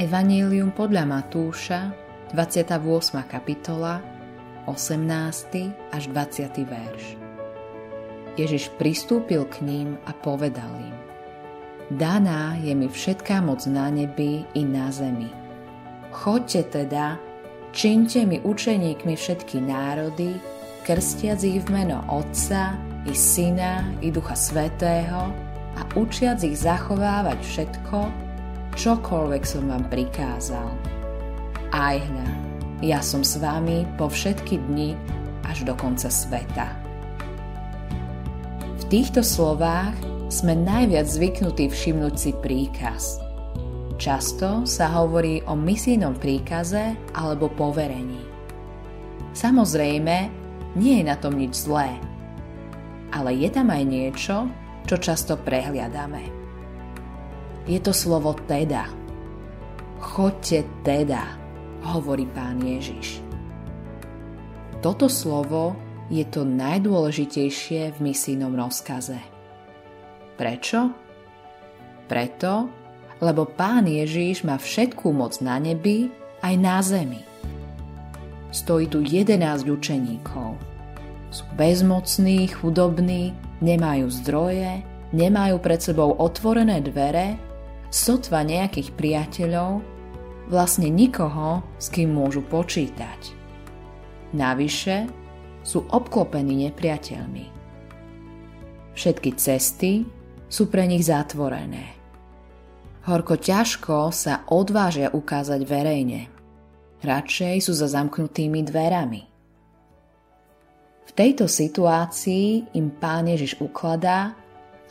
Evangelium podľa Matúša, 28. kapitola, 18. až 20. verš. Ježiš pristúpil k ním a povedal im Daná je mi všetká moc na nebi i na zemi. Choďte teda, činte mi učeníkmi všetky národy, krstiac ich v meno Otca i Syna i Ducha Svetého a učiac ich zachovávať všetko, čokoľvek som vám prikázal. Aj hľa, ja som s vami po všetky dni až do konca sveta. V týchto slovách sme najviac zvyknutí všimnúť si príkaz. Často sa hovorí o misijnom príkaze alebo poverení. Samozrejme, nie je na tom nič zlé, ale je tam aj niečo, čo často prehliadame je to slovo teda. Choďte teda, hovorí pán Ježiš. Toto slovo je to najdôležitejšie v misijnom rozkaze. Prečo? Preto, lebo pán Ježiš má všetkú moc na nebi aj na zemi. Stojí tu 11 učeníkov. Sú bezmocní, chudobní, nemajú zdroje, nemajú pred sebou otvorené dvere sotva nejakých priateľov, vlastne nikoho, s kým môžu počítať. Navyše sú obklopení nepriateľmi. Všetky cesty sú pre nich zatvorené. Horko ťažko sa odvážia ukázať verejne. Radšej sú za zamknutými dverami. V tejto situácii im pán Ježiš ukladá,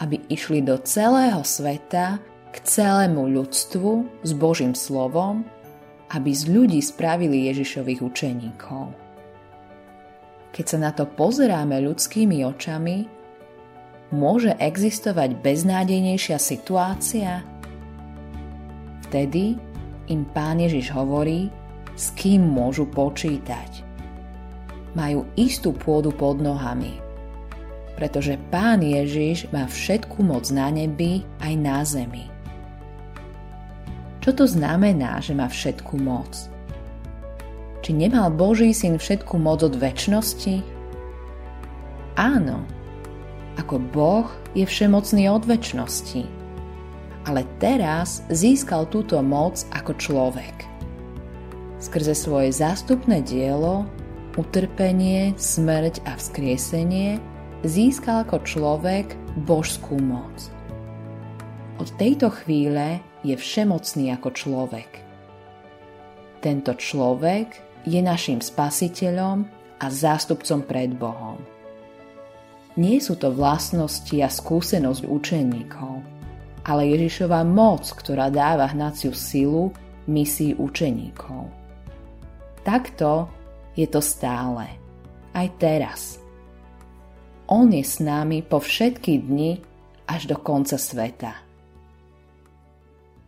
aby išli do celého sveta k celému ľudstvu s Božím slovom, aby z ľudí spravili Ježišových učeníkov. Keď sa na to pozeráme ľudskými očami, môže existovať beznádejnejšia situácia? Vtedy im pán Ježiš hovorí, s kým môžu počítať. Majú istú pôdu pod nohami, pretože pán Ježiš má všetku moc na nebi aj na zemi. Čo to znamená, že má všetku moc? Či nemal Boží syn všetku moc od väčšnosti? Áno, ako Boh je všemocný od väčšnosti. Ale teraz získal túto moc ako človek. Skrze svoje zástupné dielo, utrpenie, smrť a vzkriesenie získal ako človek božskú moc. Od tejto chvíle je všemocný ako človek. Tento človek je našim spasiteľom a zástupcom pred Bohom. Nie sú to vlastnosti a skúsenosť učeníkov, ale Ježišova moc, ktorá dáva hnaciu silu misii učeníkov. Takto je to stále, aj teraz. On je s nami po všetky dni až do konca sveta.